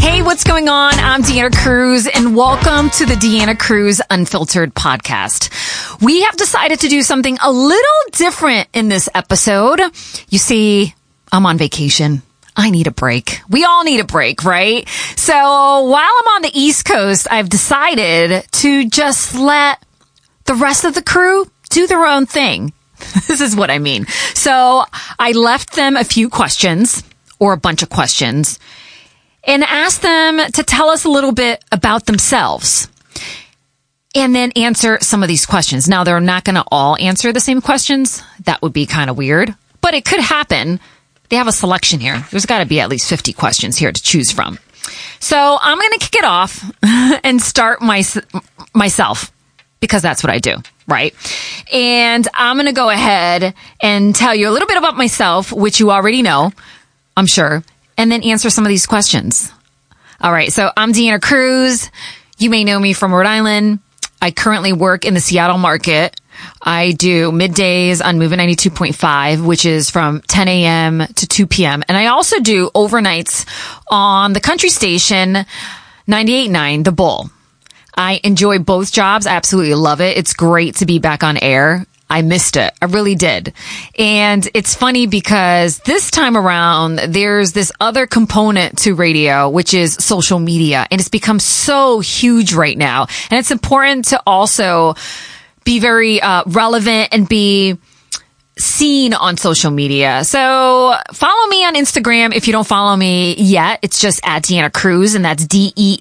Hey, what's going on? I'm Deanna Cruz and welcome to the Deanna Cruz Unfiltered podcast. We have decided to do something a little different in this episode. You see, I'm on vacation. I need a break. We all need a break, right? So while I'm on the East Coast, I've decided to just let the rest of the crew do their own thing. this is what I mean. So I left them a few questions or a bunch of questions and asked them to tell us a little bit about themselves and then answer some of these questions. Now, they're not going to all answer the same questions. That would be kind of weird, but it could happen. They have a selection here. There's got to be at least 50 questions here to choose from. So I'm going to kick it off and start my, myself because that's what I do, right? And I'm going to go ahead and tell you a little bit about myself, which you already know, I'm sure, and then answer some of these questions. All right. So I'm Deanna Cruz. You may know me from Rhode Island. I currently work in the Seattle market. I do middays on Moving 92.5, which is from 10 a.m. to 2 p.m. And I also do overnights on the country station 98.9, The Bull. I enjoy both jobs. I absolutely love it. It's great to be back on air. I missed it. I really did. And it's funny because this time around, there's this other component to radio, which is social media. And it's become so huge right now. And it's important to also be very uh, relevant and be seen on social media. So follow me on Instagram if you don't follow me yet. It's just at Deanna Cruz and that's D-E-A-N-N-A-C-R-U-Z.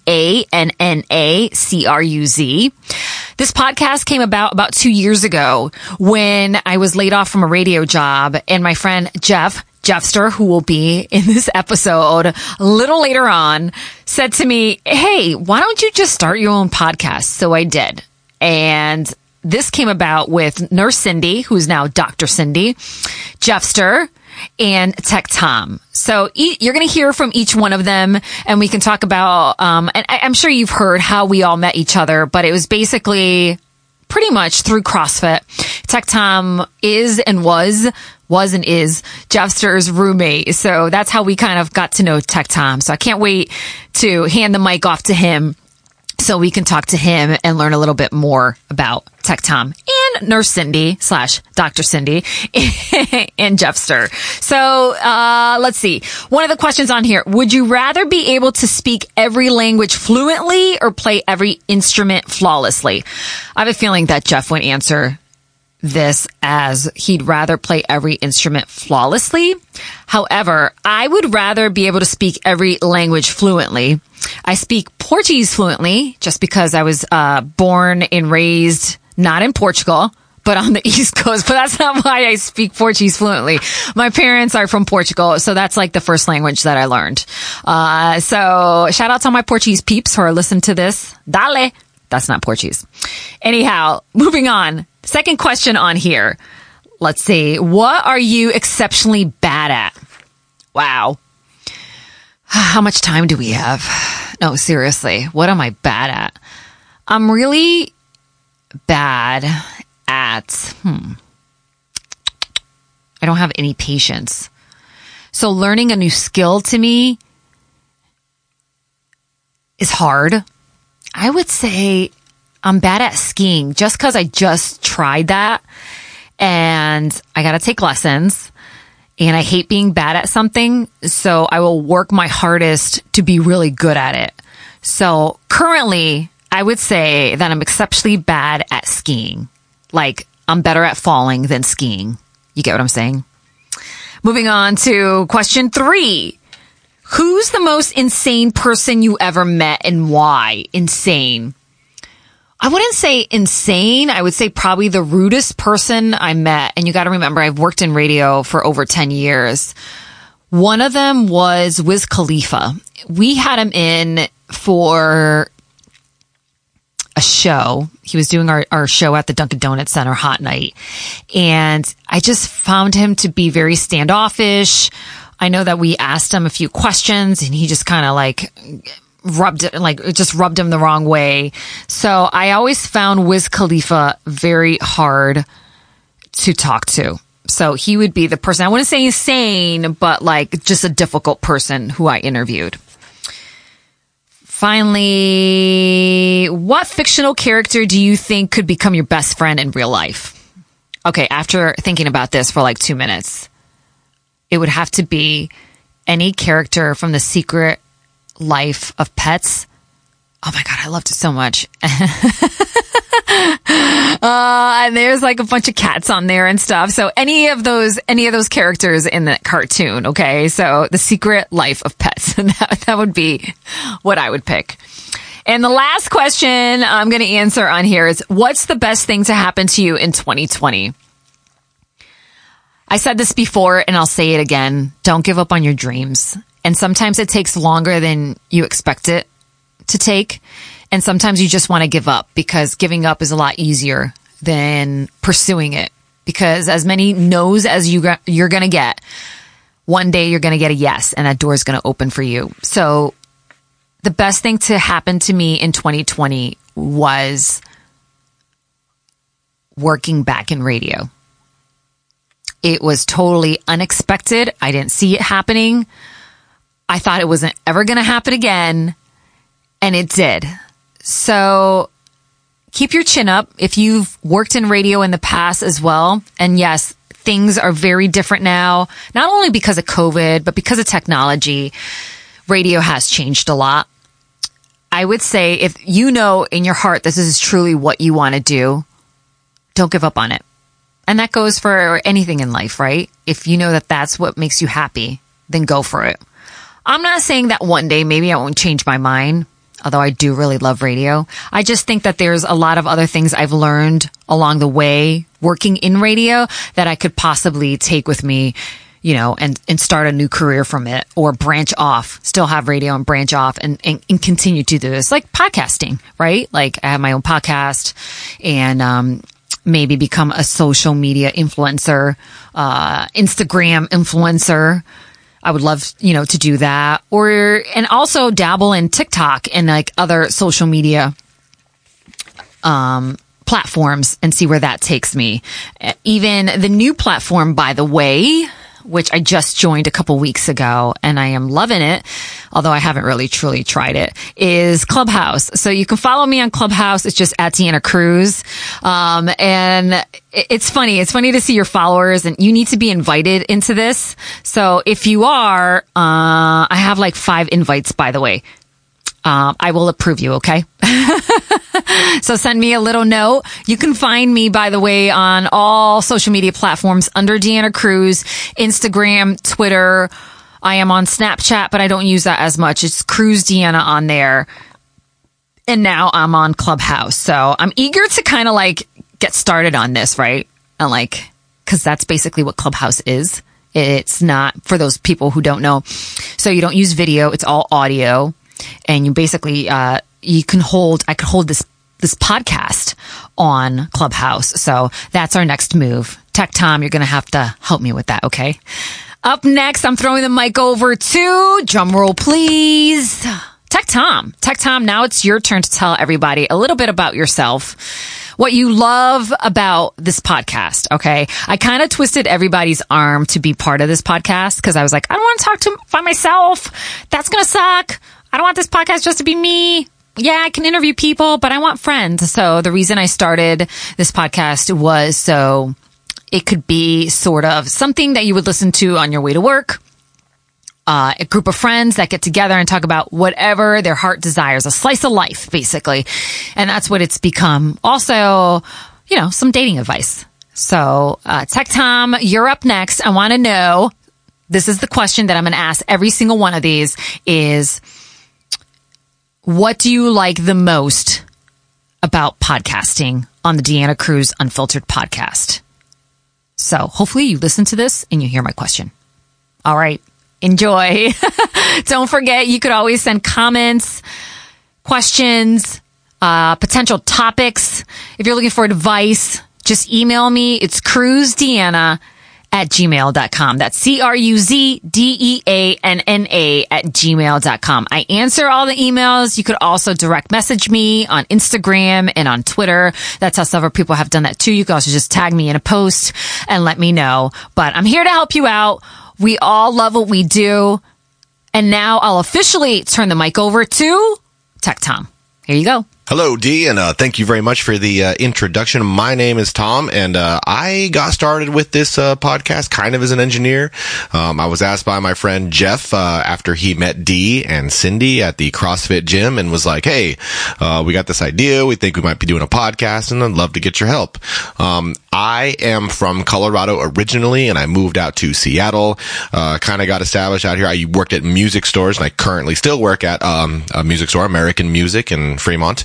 This podcast came about about two years ago when I was laid off from a radio job and my friend Jeff Jeffster, who will be in this episode a little later on, said to me, Hey, why don't you just start your own podcast? So I did. And this came about with Nurse Cindy, who's now Dr. Cindy, Jeffster, and Tech Tom. So e- you're going to hear from each one of them and we can talk about, um, and I- I'm sure you've heard how we all met each other, but it was basically pretty much through CrossFit. Tech Tom is and was, was and is Jeffster's roommate. So that's how we kind of got to know Tech Tom. So I can't wait to hand the mic off to him so we can talk to him and learn a little bit more about Tech Tom and Nurse Cindy slash Dr. Cindy and Jeffster. So, uh, let's see. One of the questions on here. Would you rather be able to speak every language fluently or play every instrument flawlessly? I have a feeling that Jeff would answer this as he'd rather play every instrument flawlessly. However, I would rather be able to speak every language fluently. I speak Portuguese fluently just because I was uh, born and raised not in Portugal, but on the East Coast. But that's not why I speak Portuguese fluently. My parents are from Portugal, so that's like the first language that I learned. Uh, so shout out to my Portuguese peeps who are listening to this. Dale. That's not Portuguese. Anyhow, moving on. Second question on here. Let's see. What are you exceptionally bad at? Wow. How much time do we have? No, seriously. What am I bad at? I'm really bad at, hmm. I don't have any patience. So learning a new skill to me is hard. I would say I'm bad at skiing just because I just tried that and I got to take lessons and I hate being bad at something. So I will work my hardest to be really good at it. So currently I would say that I'm exceptionally bad at skiing. Like I'm better at falling than skiing. You get what I'm saying? Moving on to question three. Who's the most insane person you ever met and why? Insane. I wouldn't say insane. I would say probably the rudest person I met. And you got to remember, I've worked in radio for over 10 years. One of them was Wiz Khalifa. We had him in for a show. He was doing our, our show at the Dunkin' Donuts Center Hot Night. And I just found him to be very standoffish. I know that we asked him a few questions and he just kind of like rubbed like it just rubbed him the wrong way. So I always found Wiz Khalifa very hard to talk to So he would be the person, I wouldn't say insane, but like just a difficult person who I interviewed. Finally, what fictional character do you think could become your best friend in real life? Okay, after thinking about this for like two minutes, it would have to be any character from the secret life of pets. Oh my God, I loved it so much. Uh, and there's like a bunch of cats on there and stuff. So any of those, any of those characters in the cartoon. Okay. So the secret life of pets. that, that would be what I would pick. And the last question I'm going to answer on here is what's the best thing to happen to you in 2020? I said this before and I'll say it again. Don't give up on your dreams. And sometimes it takes longer than you expect it to take. And sometimes you just want to give up because giving up is a lot easier than pursuing it. Because as many no's as you you're going to get, one day you're going to get a yes and that door is going to open for you. So the best thing to happen to me in 2020 was working back in radio. It was totally unexpected. I didn't see it happening. I thought it wasn't ever going to happen again. And it did. So keep your chin up if you've worked in radio in the past as well. And yes, things are very different now, not only because of COVID, but because of technology. Radio has changed a lot. I would say if you know in your heart this is truly what you want to do, don't give up on it. And that goes for anything in life, right? If you know that that's what makes you happy, then go for it. I'm not saying that one day maybe I won't change my mind, although I do really love radio. I just think that there's a lot of other things I've learned along the way working in radio that I could possibly take with me, you know, and, and start a new career from it or branch off, still have radio and branch off and, and, and continue to do this like podcasting, right? Like I have my own podcast and, um, maybe become a social media influencer, uh, Instagram influencer, I would love, you know, to do that or, and also dabble in TikTok and like other social media, um, platforms and see where that takes me. Even the new platform, by the way, which I just joined a couple weeks ago and I am loving it, although I haven't really truly tried it, is Clubhouse. So you can follow me on Clubhouse. It's just at Deanna Cruz. Um, and it's funny. It's funny to see your followers and you need to be invited into this. So if you are, uh, I have like five invites, by the way. Um, I will approve you, okay? so send me a little note. You can find me, by the way, on all social media platforms under Deanna Cruz, Instagram, Twitter. I am on Snapchat, but I don't use that as much. It's Cruz Deanna on there. And now I'm on Clubhouse. So I'm eager to kind of like get started on this, right? And like, cause that's basically what Clubhouse is. It's not for those people who don't know. So you don't use video. It's all audio and you basically uh, you can hold I could hold this this podcast on Clubhouse. So that's our next move. Tech Tom, you're going to have to help me with that, okay? Up next, I'm throwing the mic over to drumroll, please. Tech Tom. Tech Tom, now it's your turn to tell everybody a little bit about yourself. What you love about this podcast, okay? I kind of twisted everybody's arm to be part of this podcast because I was like, I don't want to talk to by myself. That's going to suck. I don't want this podcast just to be me. Yeah, I can interview people, but I want friends. So the reason I started this podcast was so it could be sort of something that you would listen to on your way to work. Uh, a group of friends that get together and talk about whatever their heart desires, a slice of life, basically. And that's what it's become. Also, you know, some dating advice. So, uh, Tech Tom, you're up next. I want to know, this is the question that I'm going to ask every single one of these is, what do you like the most about podcasting on the Deanna Cruz Unfiltered podcast? So hopefully you listen to this and you hear my question. All right. Enjoy. Don't forget, you could always send comments, questions, uh, potential topics. If you're looking for advice, just email me. It's cruzdeanna at gmail.com. That's C-R-U-Z-D-E-A-N-N-A at gmail.com. I answer all the emails. You could also direct message me on Instagram and on Twitter. That's how several people have done that too. You can also just tag me in a post and let me know. But I'm here to help you out. We all love what we do. And now I'll officially turn the mic over to Tech Tom. Here you go. Hello, D, and uh, thank you very much for the uh, introduction. My name is Tom, and uh, I got started with this uh, podcast kind of as an engineer. Um, I was asked by my friend Jeff uh, after he met D and Cindy at the CrossFit gym and was like, "Hey, uh, we got this idea. We think we might be doing a podcast, and I'd love to get your help." Um, I am from Colorado originally, and I moved out to Seattle. kind of got established out here. I worked at music stores, and I currently still work at um, a music store, American Music in Fremont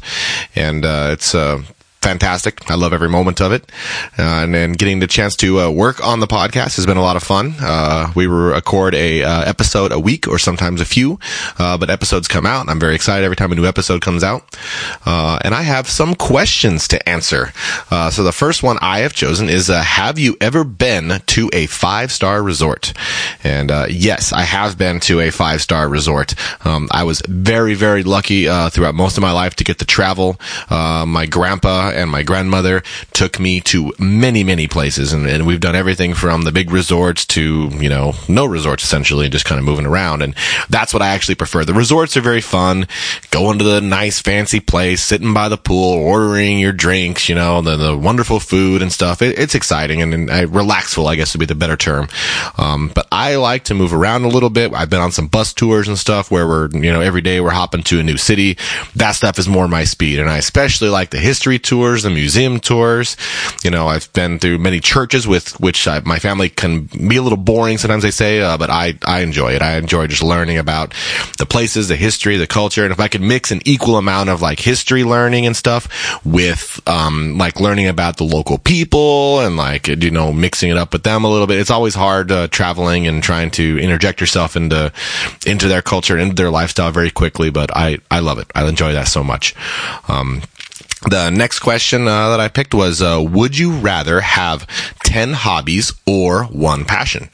and uh, it's uh, fantastic. I love every moment of it. Uh, and then getting the chance to uh, work on the podcast has been a lot of fun. Uh, we record a uh, episode a week or sometimes a few, uh, but episodes come out. And I'm very excited every time a new episode comes out. Uh, and I have some questions to answer. so the first one I have chosen is, have you ever been to a five star resort? And yes, I have been to a five star resort. Um, I was very, very lucky throughout most of my life to get to travel. my grandpa and my grandmother took me to many, many places. And, and, we've done everything from the big resorts to, you know, no resorts essentially, just kind of moving around. And that's what I actually prefer. The resorts are very fun. Going to the nice fancy place, sitting by the pool, ordering your drinks, you know, the, the wonderful food and stuff. It, it's exciting and, and uh, relaxful, I guess would be the better term. Um, but I like to move around a little bit. I've been on some bus tours and stuff where we're, you know, every day we're hopping to a new city. That stuff is more my speed. And I especially like the history tour tours, the museum tours. You know, I've been through many churches with which I, my family can be a little boring sometimes they say, uh, but I, I enjoy it. I enjoy just learning about the places, the history, the culture. And if I could mix an equal amount of like history learning and stuff with, um, like learning about the local people and like, you know, mixing it up with them a little bit. It's always hard, uh, traveling and trying to interject yourself into, into their culture and into their lifestyle very quickly. But I, I love it. I enjoy that so much. Um, the next question uh, that I picked was, uh, would you rather have 10 hobbies or one passion?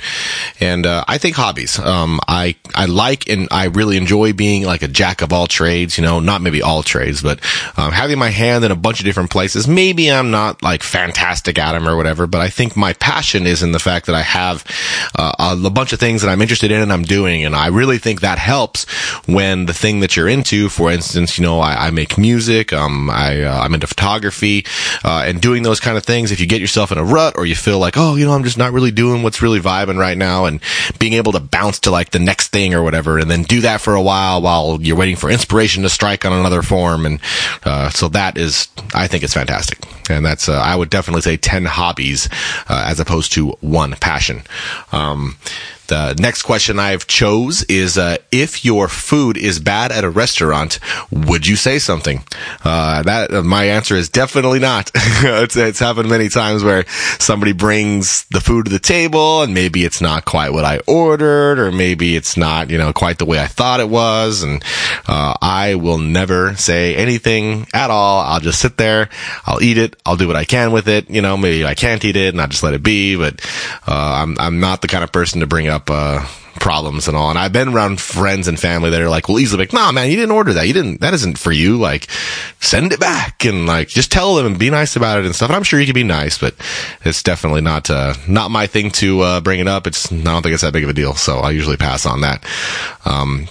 And, uh, I think hobbies. Um, I, I like and I really enjoy being like a jack of all trades, you know, not maybe all trades, but, um, having my hand in a bunch of different places. Maybe I'm not like fantastic at them or whatever, but I think my passion is in the fact that I have, uh, a bunch of things that I'm interested in and I'm doing. And I really think that helps when the thing that you're into, for instance, you know, I, I make music, um, I, uh, I'm into photography, uh, and doing those kind of things. If you get yourself in a rut or you feel like, oh, you know, I'm just not really doing what's really vibing right now and being able to bounce to like the next thing or whatever and then do that for a while while you're waiting for inspiration to strike on another form. And, uh, so that is, I think it's fantastic. And that's, uh, I would definitely say 10 hobbies, uh, as opposed to one passion. Um, the next question I've chose is uh, if your food is bad at a restaurant, would you say something? Uh, that uh, my answer is definitely not. it's, it's happened many times where somebody brings the food to the table and maybe it's not quite what I ordered, or maybe it's not you know quite the way I thought it was, and uh, I will never say anything at all. I'll just sit there, I'll eat it, I'll do what I can with it. You know, maybe I can't eat it and I just let it be, but uh, I'm I'm not the kind of person to bring up up uh, problems and all. And I've been around friends and family that are like, well, easily like, nah, man, you didn't order that. You didn't, that isn't for you. Like, send it back and like, just tell them and be nice about it and stuff. And I'm sure you can be nice, but it's definitely not, uh, not my thing to, uh, bring it up. It's, I don't think it's that big of a deal. So I usually pass on that. Um,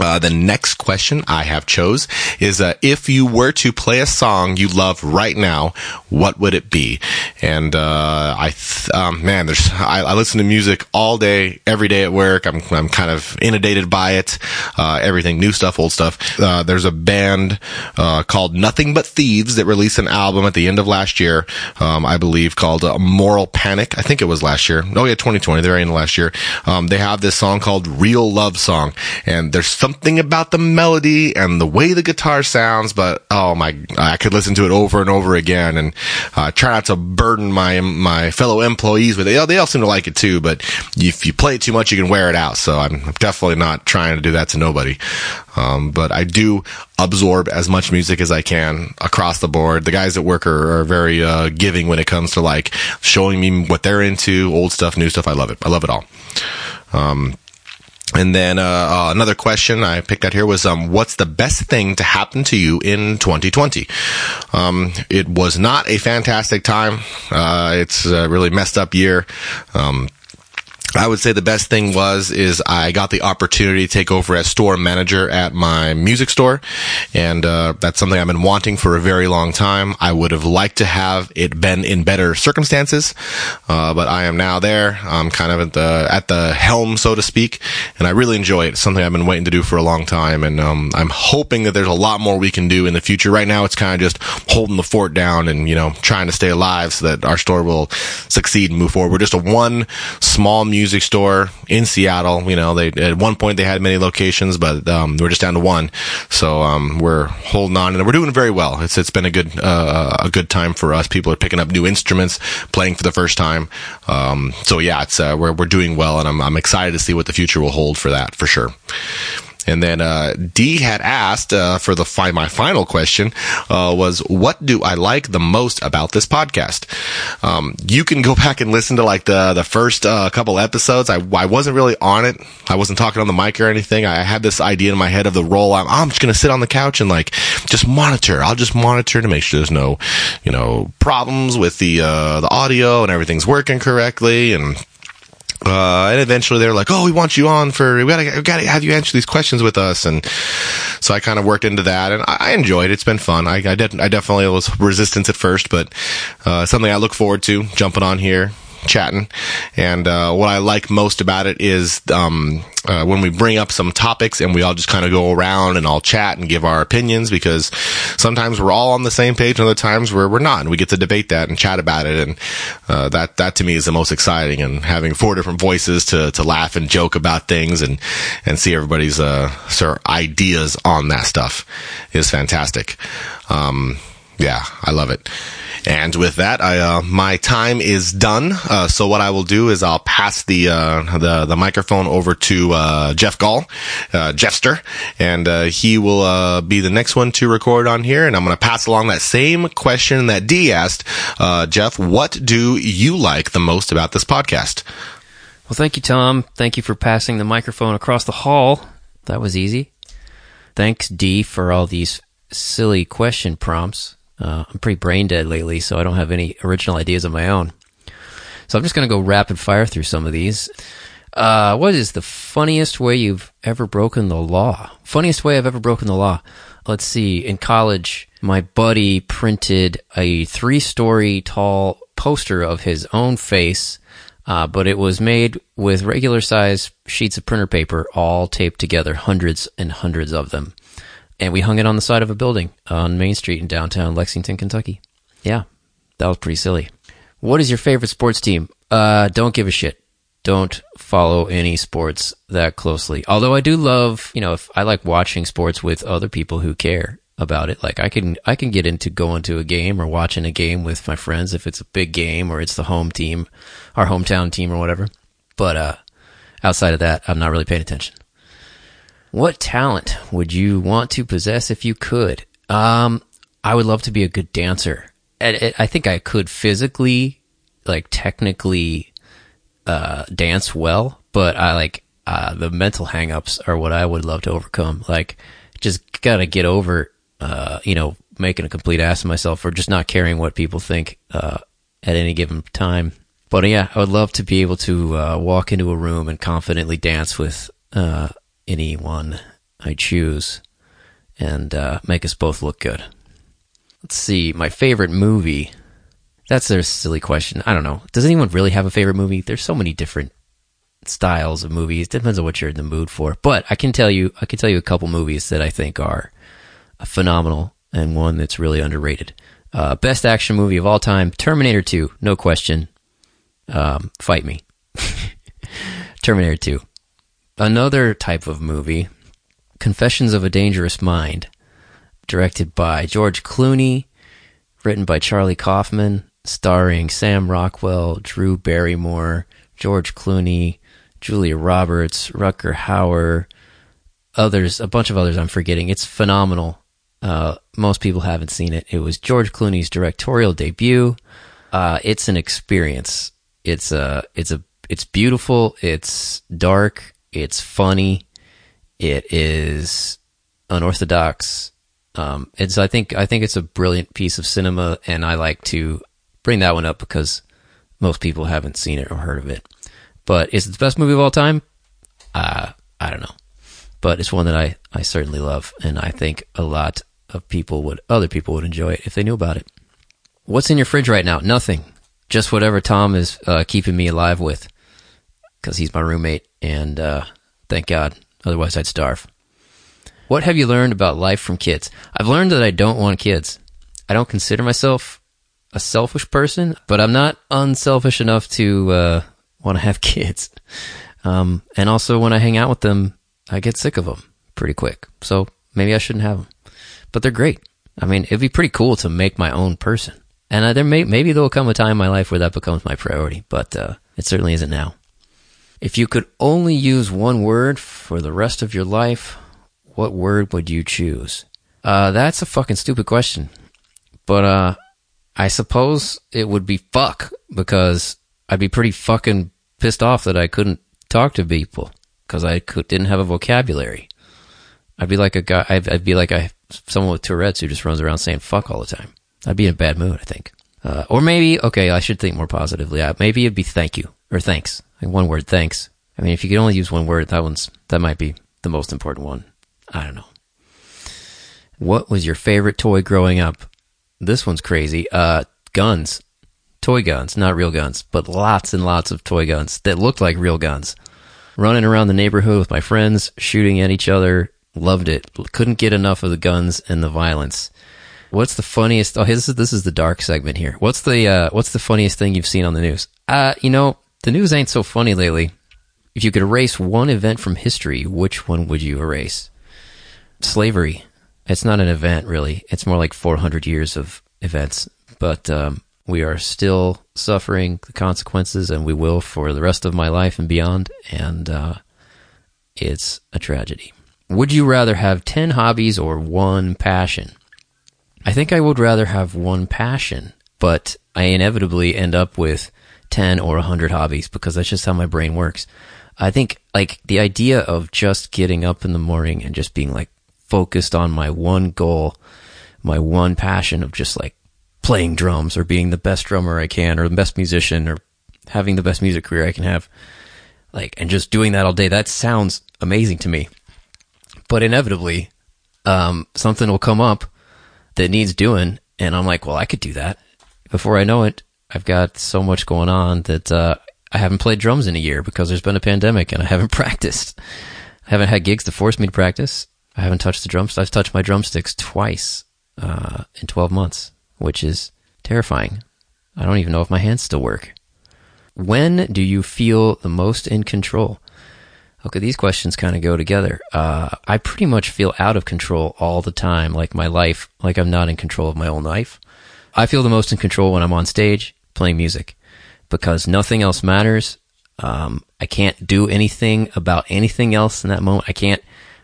uh, the next question I have chose is uh, if you were to play a song you love right now, what would it be? And uh, I, th- um, man, there's I, I, listen to music all day, every day at work. I'm I'm kind of inundated by it. Uh, everything, new stuff, old stuff. Uh, there's a band uh, called Nothing But Thieves that released an album at the end of last year, um, I believe, called Moral Panic. I think it was last year. Oh yeah, 2020. They're in last year. Um, they have this song called Real Love Song, and there's so something about the melody and the way the guitar sounds, but oh my, I could listen to it over and over again and uh, try not to burden my my fellow employees with it. They all seem to like it too, but if you play it too much, you can wear it out. So I'm definitely not trying to do that to nobody. Um, but I do absorb as much music as I can across the board. The guys at work are, are very uh, giving when it comes to like showing me what they're into, old stuff, new stuff. I love it. I love it all. Um, and then uh, uh, another question I picked out here was, um, "What's the best thing to happen to you in 2020?" Um, it was not a fantastic time. Uh, it's a really messed up year. Um, I would say the best thing was is I got the opportunity to take over as store manager at my music store, and uh, that's something I've been wanting for a very long time. I would have liked to have it been in better circumstances, uh, but I am now there. I'm kind of at the at the helm, so to speak, and I really enjoy it. It's something I've been waiting to do for a long time, and um, I'm hoping that there's a lot more we can do in the future. Right now, it's kind of just holding the fort down and you know trying to stay alive so that our store will succeed and move forward. We're just a one small music music store in Seattle. You know, they at one point they had many locations, but um, we're just down to one. So um, we're holding on, and we're doing very well. It's it's been a good uh, a good time for us. People are picking up new instruments, playing for the first time. Um, so yeah, it's uh, we're we're doing well, and I'm I'm excited to see what the future will hold for that for sure. And then uh, D had asked uh, for the fi- my final question uh, was, "What do I like the most about this podcast?" Um, you can go back and listen to like the the first uh, couple episodes. I I wasn't really on it. I wasn't talking on the mic or anything. I had this idea in my head of the role. I'm, I'm just gonna sit on the couch and like just monitor. I'll just monitor to make sure there's no you know problems with the uh, the audio and everything's working correctly and uh, and eventually they're like, "Oh, we want you on for we gotta we gotta have you answer these questions with us." And so I kind of worked into that, and I, I enjoyed it. It's been fun. I I, did, I definitely was resistance at first, but uh, something I look forward to jumping on here, chatting. And uh, what I like most about it is um, uh, when we bring up some topics and we all just kind of go around and all chat and give our opinions because sometimes we're all on the same page and other times where we're not and we get to debate that and chat about it and uh, that that to me is the most exciting and having four different voices to to laugh and joke about things and and see everybody's uh sort of ideas on that stuff is fantastic um yeah i love it and with that, I, uh, my time is done. Uh, so what I will do is I'll pass the uh, the, the microphone over to uh, Jeff Gall, uh, Jeffster, and uh, he will be the next one to record on here. And I'm going to pass along that same question that D asked. Jeff, what do you like the most about this podcast? Well, thank you, Tom. Thank you for passing the microphone across the hall. That was easy. Thanks, D, for all these silly question prompts. Uh, I'm pretty brain dead lately, so I don't have any original ideas of my own. So I'm just going to go rapid fire through some of these. Uh, what is the funniest way you've ever broken the law? Funniest way I've ever broken the law. Let's see. In college, my buddy printed a three story tall poster of his own face, uh, but it was made with regular size sheets of printer paper, all taped together, hundreds and hundreds of them and we hung it on the side of a building on Main Street in downtown Lexington, Kentucky. Yeah, that was pretty silly. What is your favorite sports team? Uh, don't give a shit. Don't follow any sports that closely. Although I do love, you know, if I like watching sports with other people who care about it. Like I can, I can get into going to a game or watching a game with my friends if it's a big game or it's the home team, our hometown team or whatever. But, uh, outside of that, I'm not really paying attention. What talent would you want to possess if you could? Um, I would love to be a good dancer. I think I could physically, like technically, uh, dance well, but I like, uh, the mental hangups are what I would love to overcome. Like, just gotta get over, uh, you know, making a complete ass of myself or just not caring what people think, uh, at any given time. But yeah, I would love to be able to, uh, walk into a room and confidently dance with, uh, anyone I choose and uh, make us both look good. Let's see, my favorite movie. That's a silly question. I don't know. Does anyone really have a favorite movie? There's so many different styles of movies. Depends on what you're in the mood for. But I can tell you, I can tell you a couple movies that I think are phenomenal and one that's really underrated. Uh, best action movie of all time: Terminator 2, no question. Um, fight me. Terminator 2 another type of movie Confessions of a Dangerous Mind, directed by George Clooney, written by Charlie Kaufman, starring Sam Rockwell, Drew Barrymore, George Clooney, Julia Roberts, Rutger Hauer, others, a bunch of others I'm forgetting. It's phenomenal. Uh, most people haven't seen it. It was George Clooney's directorial debut. Uh, it's an experience. It's a, it's a, it's beautiful. It's dark. It's funny. It is unorthodox. Um, it's, I think, I think it's a brilliant piece of cinema and I like to bring that one up because most people haven't seen it or heard of it. But is it the best movie of all time? Uh, I don't know. But it's one that I, I certainly love, and I think a lot of people would, other people would enjoy it if they knew about it. What's in your fridge right now? Nothing. Just whatever Tom is uh, keeping me alive with, because he's my roommate, and uh, thank God. Otherwise, I'd starve. What have you learned about life from kids? I've learned that I don't want kids. I don't consider myself a selfish person, but I'm not unselfish enough to uh, want to have kids. Um, and also, when I hang out with them, I get sick of them pretty quick. So maybe I shouldn't have them. But they're great. I mean, it'd be pretty cool to make my own person. And uh, there may maybe there'll come a time in my life where that becomes my priority, but uh, it certainly isn't now. If you could only use one word for the rest of your life, what word would you choose? Uh, that's a fucking stupid question. But uh, I suppose it would be fuck because I'd be pretty fucking pissed off that I couldn't talk to people because I could, didn't have a vocabulary. I'd be like a guy. I'd, I'd, be like a someone with Tourette's who just runs around saying "fuck" all the time. I'd be in a bad mood. I think. Uh, or maybe okay, I should think more positively. Uh, maybe it'd be "thank you" or "thanks." Like one word, "thanks." I mean, if you could only use one word, that one's that might be the most important one. I don't know. What was your favorite toy growing up? This one's crazy. Uh, guns, toy guns, not real guns, but lots and lots of toy guns that looked like real guns running around the neighborhood with my friends, shooting at each other. Loved it. Couldn't get enough of the guns and the violence. What's the funniest? Oh, this is this is the dark segment here. What's the uh, what's the funniest thing you've seen on the news? Uh, you know, the news ain't so funny lately. If you could erase one event from history, which one would you erase? Slavery. It's not an event, really. It's more like 400 years of events. But um, we are still suffering the consequences, and we will for the rest of my life and beyond. And uh, it's a tragedy. Would you rather have 10 hobbies or one passion? I think I would rather have one passion, but I inevitably end up with 10 or 100 hobbies because that's just how my brain works. I think like the idea of just getting up in the morning and just being like focused on my one goal, my one passion of just like playing drums or being the best drummer I can or the best musician or having the best music career I can have. Like, and just doing that all day, that sounds amazing to me. But inevitably, um, something will come up that needs doing. And I'm like, well, I could do that. Before I know it, I've got so much going on that, uh, I haven't played drums in a year because there's been a pandemic and I haven't practiced. I haven't had gigs to force me to practice. I haven't touched the drums. I've touched my drumsticks twice, uh, in 12 months which is terrifying. I don't even know if my hands still work. When do you feel the most in control? Okay, these questions kind of go together. Uh, I pretty much feel out of control all the time, like my life, like I'm not in control of my own life. I feel the most in control when I'm on stage playing music because nothing else matters. Um, I can't do anything about anything else in that moment. I can't,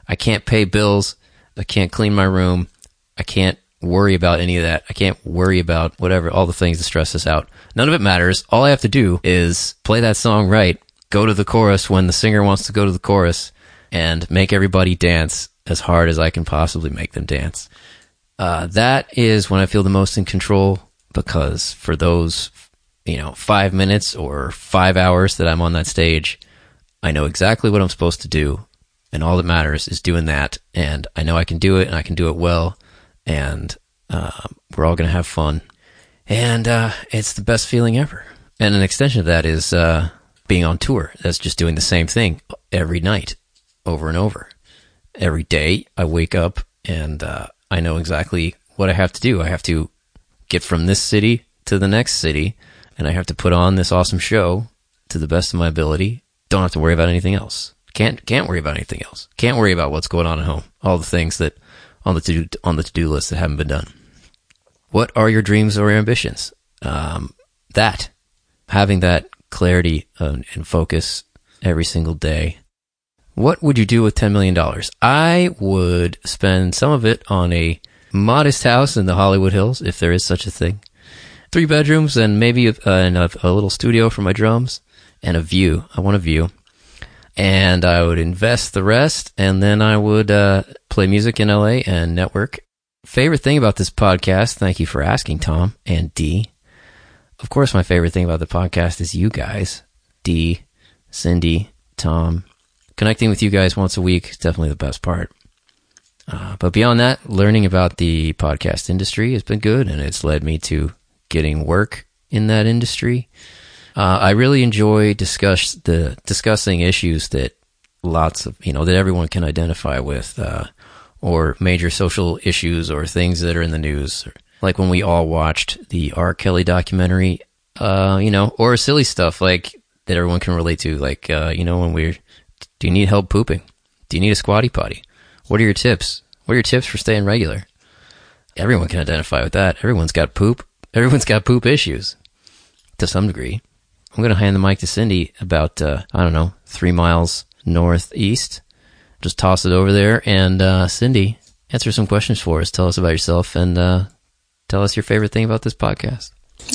I can't pay bills. I can't clean my room. I can't worry about any of that. I can't worry about whatever, all the things that stress us out. None of it matters. All I have to do is play that song right, go to the chorus when the singer wants to go to the chorus, and make everybody dance as hard as I can possibly make them dance. Uh, that is when I feel the most in control because for those, you know, five minutes or five hours that I'm on that stage, I know exactly what I'm supposed to do. And all that matters is doing that. And I know I can do it and I can do it well and uh, we're all going to have fun. And uh, it's the best feeling ever. And an extension of that is uh, being on tour. That's just doing the same thing every night, over and over. Every day, I wake up and uh, I know exactly what I have to do. I have to get from this city to the next city, and I have to put on this awesome show to the best of my ability. Don't have to worry about anything else Can't can't worry about anything else. Can't worry about what's going on at home. All the things that on the to on the to do list that haven't been done. What are your dreams or your ambitions? Um, that having that clarity and, and focus every single day. What would you do with $10 million? I would spend some of it on a modest house in the Hollywood Hills, if there is such a thing. Three bedrooms and maybe a, a, a little studio for my drums and a view. I want a view. And I would invest the rest and then I would uh, play music in LA and network. Favorite thing about this podcast, thank you for asking, Tom and D. Of course, my favorite thing about the podcast is you guys, D, Cindy, Tom. Connecting with you guys once a week is definitely the best part. Uh, but beyond that, learning about the podcast industry has been good, and it's led me to getting work in that industry. Uh, I really enjoy discuss the discussing issues that lots of you know that everyone can identify with, uh, or major social issues or things that are in the news. Like when we all watched the R. Kelly documentary, uh, you know, or silly stuff like that everyone can relate to. Like, uh, you know, when we're, do you need help pooping? Do you need a squatty potty? What are your tips? What are your tips for staying regular? Everyone can identify with that. Everyone's got poop. Everyone's got poop issues to some degree. I'm going to hand the mic to Cindy about, uh, I don't know, three miles northeast. Just toss it over there. And, uh, Cindy, answer some questions for us. Tell us about yourself and, uh, tell us your favorite thing about this podcast.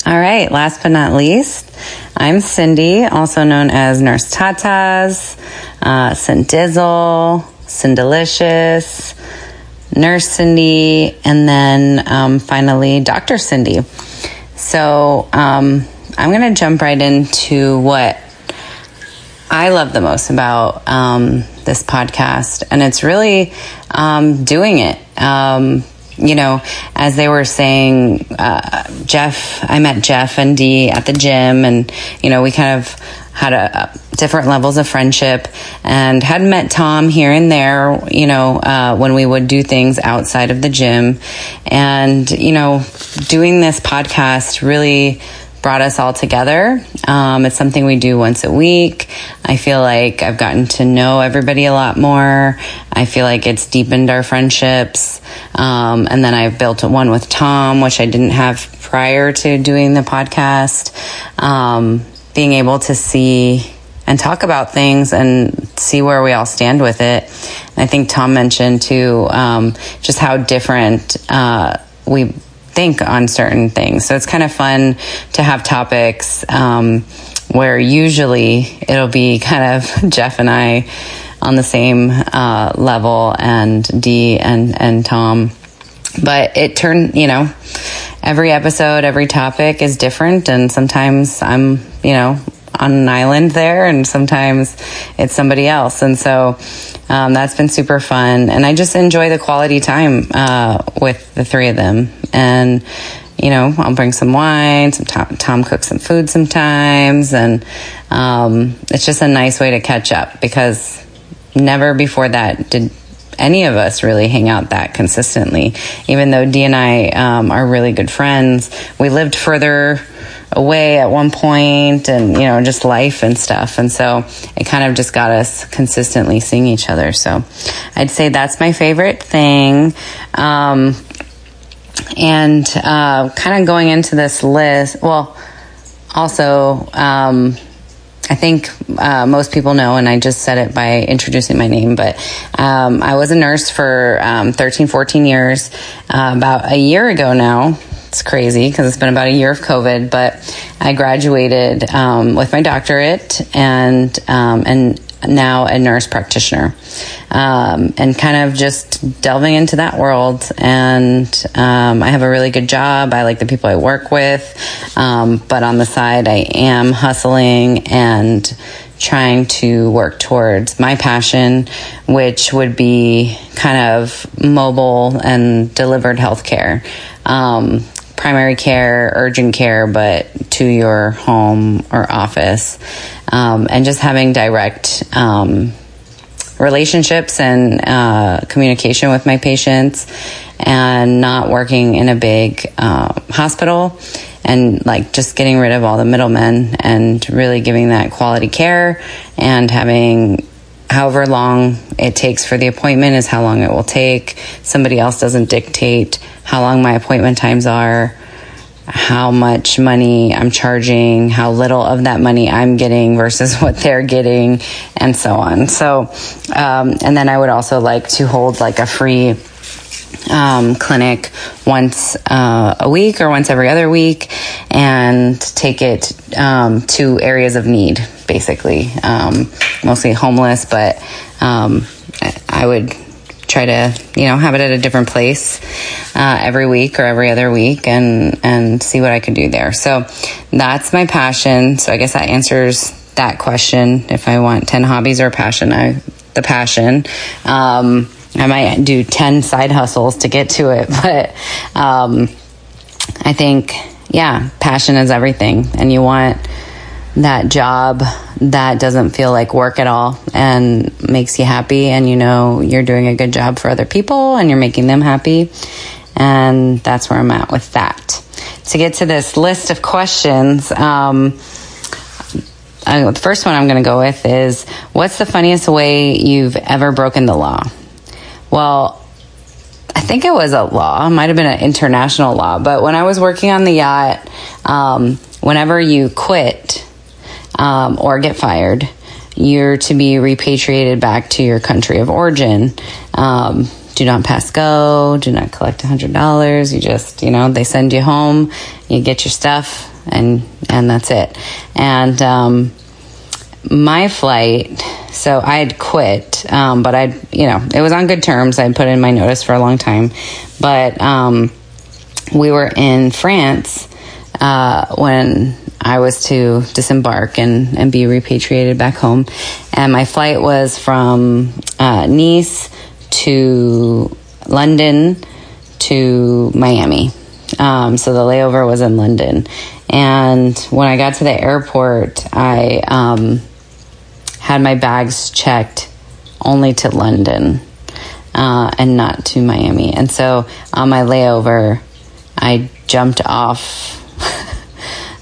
All right. Last but not least, I'm Cindy, also known as Nurse Tatas, uh, Cindizzle, Cindalicious, Nurse Cindy, and then um, finally Dr. Cindy. So um, I'm going to jump right into what I love the most about um, this podcast, and it's really um, doing it um, you know, as they were saying, uh, Jeff, I met Jeff and Dee at the gym, and you know, we kind of had a, different levels of friendship, and had met Tom here and there, you know, uh, when we would do things outside of the gym, and you know, doing this podcast really brought us all together. Um, it's something we do once a week. I feel like I've gotten to know everybody a lot more. I feel like it's deepened our friendships. Um, and then I've built one with Tom, which I didn't have prior to doing the podcast. Um, being able to see and talk about things and see where we all stand with it. And I think Tom mentioned too, um, just how different, uh, we think on certain things. So it's kind of fun to have topics um, where usually it'll be kind of Jeff and I on the same uh, level and Dee and, and Tom. But it turned, you know, every episode, every topic is different. And sometimes I'm, you know, on an island there, and sometimes it's somebody else. And so um, that's been super fun. And I just enjoy the quality time uh, with the three of them. And, you know, I'll bring some wine, some Tom, Tom cooks some food sometimes. And um, it's just a nice way to catch up because never before that did any of us really hang out that consistently. Even though Dee and I um, are really good friends, we lived further away at one point and you know just life and stuff. And so it kind of just got us consistently seeing each other. So i'd say that's my favorite thing. Um, and uh, kind of going into this list well also um, I think uh, most people know, and I just said it by introducing my name, but um, I was a nurse for um, 13, 14 years. Uh, about a year ago now, it's crazy because it's been about a year of COVID, but I graduated um, with my doctorate and um, and now a nurse practitioner, um, and kind of just delving into that world. And um, I have a really good job. I like the people I work with, um, but on the side, I am hustling and trying to work towards my passion, which would be kind of mobile and delivered healthcare. Um, primary care, urgent care, but to your home or office, um, and just having direct um, relationships and uh, communication with my patients, and not working in a big uh, hospital. And like just getting rid of all the middlemen and really giving that quality care and having however long it takes for the appointment is how long it will take. Somebody else doesn't dictate how long my appointment times are, how much money I'm charging, how little of that money I'm getting versus what they're getting, and so on. So, um, and then I would also like to hold like a free um, clinic once uh, a week or once every other week and take it um, to areas of need, basically. Um, mostly homeless, but um, I would try to you know have it at a different place uh, every week or every other week and and see what I could do there. So that's my passion. So I guess that answers that question. If I want ten hobbies or passion, I the passion. Um, I might do 10 side hustles to get to it, but um, I think, yeah, passion is everything. And you want that job that doesn't feel like work at all and makes you happy, and you know you're doing a good job for other people and you're making them happy. And that's where I'm at with that. To get to this list of questions, um, I, the first one I'm going to go with is What's the funniest way you've ever broken the law? Well, I think it was a law, it might have been an international law, but when I was working on the yacht, um, whenever you quit um, or get fired, you're to be repatriated back to your country of origin. Um, do not pass go, do not collect $100. You just, you know, they send you home, you get your stuff, and, and that's it. And, um, my flight, so I had quit, um, but I'd, you know, it was on good terms. I'd put in my notice for a long time. But um, we were in France uh, when I was to disembark and, and be repatriated back home. And my flight was from uh, Nice to London to Miami. Um, so the layover was in London. And when I got to the airport, I um, had my bags checked only to London uh, and not to Miami. And so on my layover, I jumped off.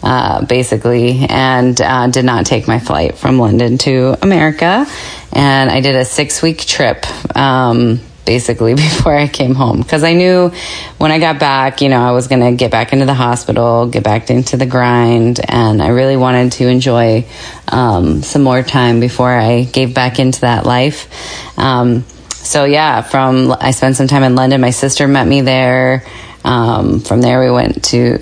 Uh, basically, and uh, did not take my flight from London to America. And I did a six week trip. Um, basically before I came home because I knew when I got back, you know, I was going to get back into the hospital, get back into the grind, and I really wanted to enjoy um, some more time before I gave back into that life. Um, so yeah, from I spent some time in London. My sister met me there. Um, from there, we went to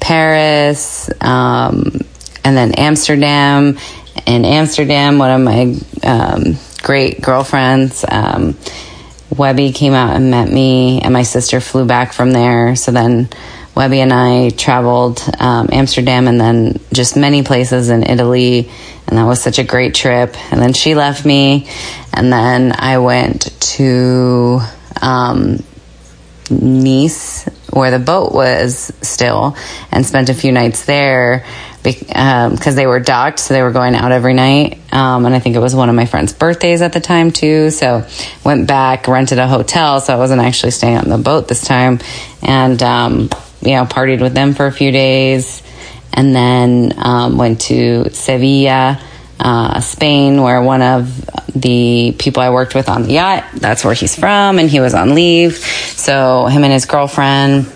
Paris um, and then Amsterdam. In Amsterdam, one of my um, great girlfriends um, Webby came out and met me, and my sister flew back from there. So then Webby and I traveled um, Amsterdam and then just many places in Italy. And that was such a great trip. And then she left me. And then I went to um, Nice, where the boat was still, and spent a few nights there because um, they were docked, so they were going out every night. Um, and I think it was one of my friend's birthdays at the time too. So went back, rented a hotel, so I wasn't actually staying on the boat this time, and um, you know partied with them for a few days, and then um, went to Sevilla. Uh, Spain, where one of the people I worked with on the yacht, that's where he's from, and he was on leave. So him and his girlfriend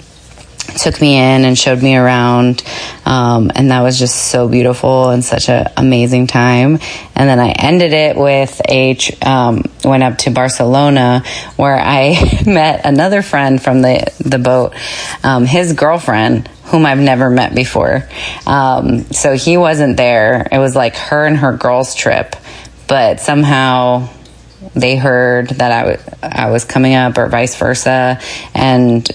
took me in and showed me around um, and that was just so beautiful and such an amazing time. And then i ended it with a um, went up to barcelona where i met another friend from the, the boat um, his girlfriend whom i've never met before. Um, so he wasn't there. It was like her and her girls trip but somehow they heard that I, w- I was coming up or vice versa. And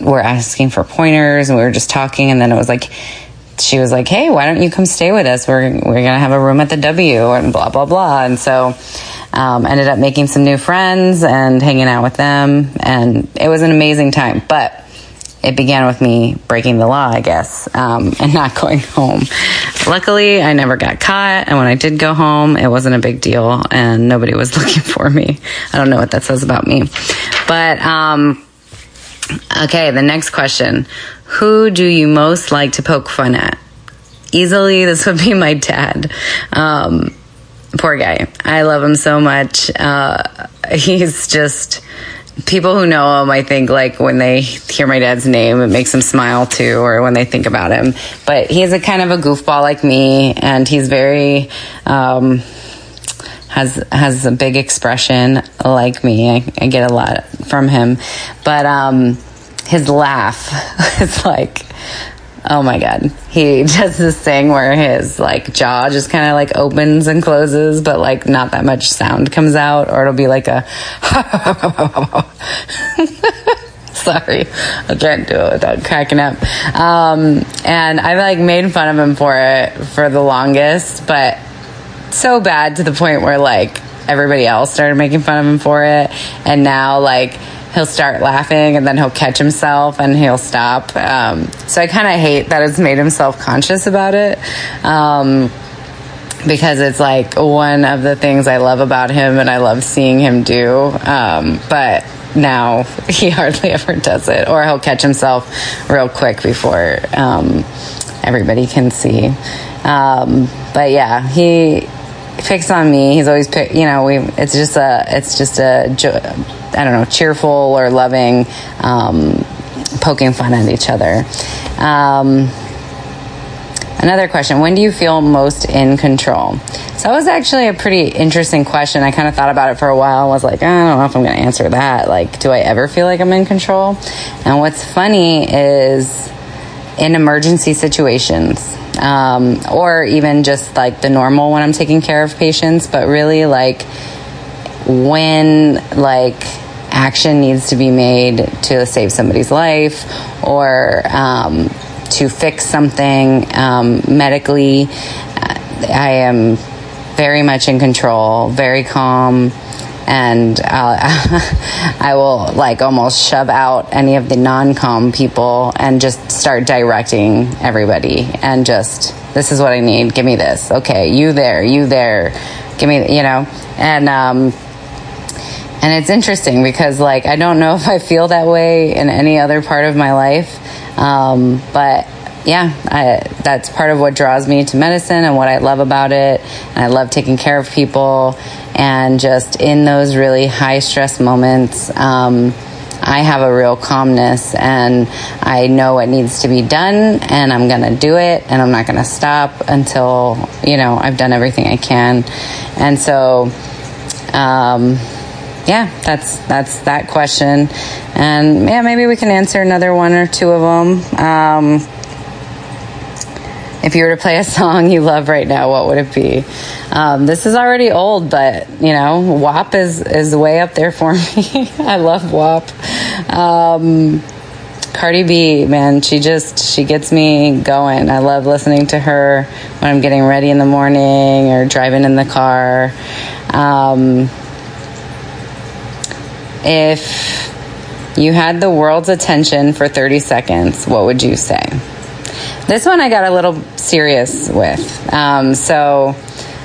were asking for pointers and we were just talking and then it was like she was like hey why don't you come stay with us we're, we're gonna have a room at the w and blah blah blah and so um, ended up making some new friends and hanging out with them and it was an amazing time but it began with me breaking the law, I guess, um, and not going home. Luckily, I never got caught, and when I did go home, it wasn't a big deal, and nobody was looking for me. I don't know what that says about me, but um, Okay, the next question. Who do you most like to poke fun at? Easily, this would be my dad. Um, poor guy. I love him so much. Uh, he's just people who know him. I think like when they hear my dad's name, it makes them smile too, or when they think about him. But he's a kind of a goofball like me, and he's very. Um, has has a big expression like me. I, I get a lot from him, but um, his laugh is like Oh my god. He does this thing where his like jaw just kind of like opens and closes, but like not that much sound comes out, or it'll be like a. Sorry, I can't do it without cracking up. Um, and I like made fun of him for it for the longest, but so bad to the point where like everybody else started making fun of him for it, and now like he'll start laughing and then he'll catch himself and he'll stop. Um, so I kind of hate that it's made him self conscious about it. Um, because it's like one of the things I love about him and I love seeing him do. Um, but now he hardly ever does it, or he'll catch himself real quick before um, everybody can see. Um, but yeah, he picks on me. He's always pick, you know, we, it's just a, it's just a, I don't know, cheerful or loving, um, poking fun at each other. Um, another question When do you feel most in control? So that was actually a pretty interesting question. I kind of thought about it for a while. I was like, I don't know if I'm going to answer that. Like, do I ever feel like I'm in control? And what's funny is in emergency situations, um, or even just like the normal when I'm taking care of patients, but really like when like action needs to be made to save somebody's life or um, to fix something um, medically. I am very much in control, very calm, and I will like almost shove out any of the non calm people and just start directing everybody and just this is what I need. Give me this. Okay, you there, you there. Give me, you know, and um, and it's interesting because, like, I don't know if I feel that way in any other part of my life. Um, but yeah, I, that's part of what draws me to medicine and what I love about it. And I love taking care of people. And just in those really high stress moments, um, I have a real calmness and I know what needs to be done and I'm going to do it and I'm not going to stop until, you know, I've done everything I can. And so, um, yeah, that's that's that question, and yeah, maybe we can answer another one or two of them. Um, if you were to play a song you love right now, what would it be? Um, this is already old, but you know, WAP is is way up there for me. I love WAP. Um, Cardi B, man, she just she gets me going. I love listening to her when I'm getting ready in the morning or driving in the car. Um, if you had the world's attention for 30 seconds, what would you say? This one I got a little serious with. Um, so,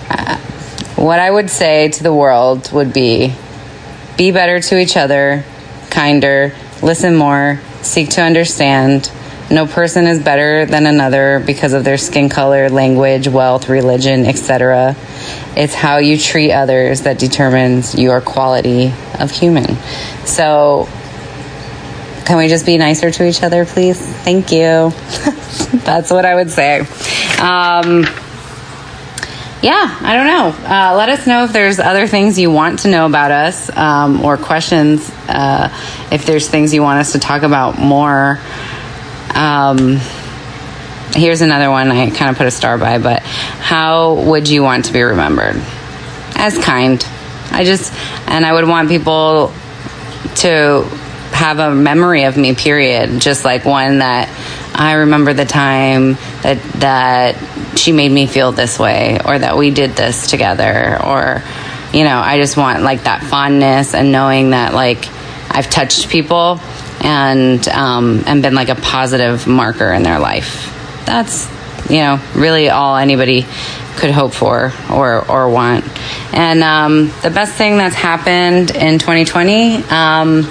uh, what I would say to the world would be be better to each other, kinder, listen more, seek to understand. No person is better than another because of their skin color, language, wealth, religion, etc. It's how you treat others that determines your quality of human. So, can we just be nicer to each other, please? Thank you. That's what I would say. Um, yeah, I don't know. Uh, let us know if there's other things you want to know about us um, or questions. Uh, if there's things you want us to talk about more. Um, here's another one I kind of put a star by, but how would you want to be remembered? As kind. I just, and I would want people to have a memory of me, period. Just like one that I remember the time that, that she made me feel this way, or that we did this together, or, you know, I just want like that fondness and knowing that like I've touched people and um, and been like a positive marker in their life. That's you know really all anybody could hope for or or want. And um, the best thing that's happened in 2020, um,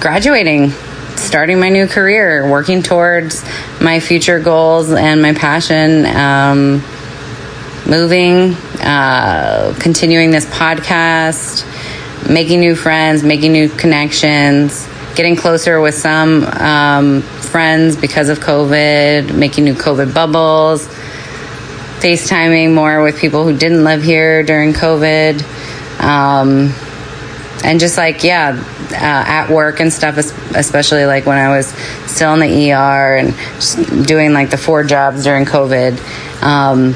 graduating, starting my new career, working towards my future goals and my passion. Um, moving uh, continuing this podcast, making new friends, making new connections, getting closer with some um, friends because of COVID, making new COVID bubbles, FaceTiming more with people who didn't live here during COVID. Um, and just like, yeah, uh, at work and stuff, especially like when I was still in the ER and doing like the four jobs during COVID. Um,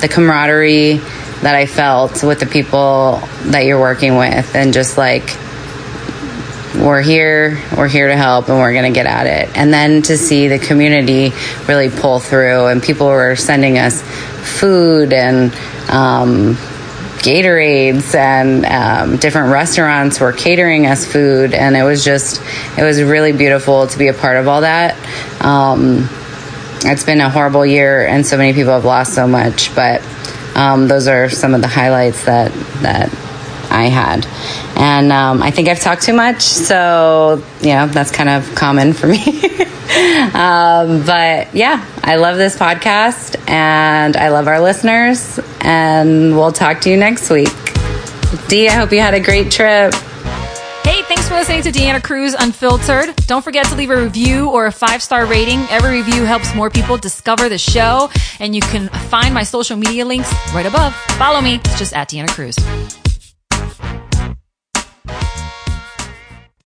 the camaraderie that I felt with the people that you're working with, and just like, we're here, we're here to help, and we're going to get at it. And then to see the community really pull through, and people were sending us food and um, Gatorades, and um, different restaurants were catering us food, and it was just, it was really beautiful to be a part of all that. Um, it's been a horrible year, and so many people have lost so much, but um, those are some of the highlights that that I had. And um, I think I've talked too much, so yeah, that's kind of common for me. um, but yeah, I love this podcast and I love our listeners, and we'll talk to you next week. Dee, I hope you had a great trip. Hey, thanks for listening to Deanna Cruz Unfiltered. Don't forget to leave a review or a five star rating. Every review helps more people discover the show, and you can find my social media links right above. Follow me, it's just at Deanna Cruz.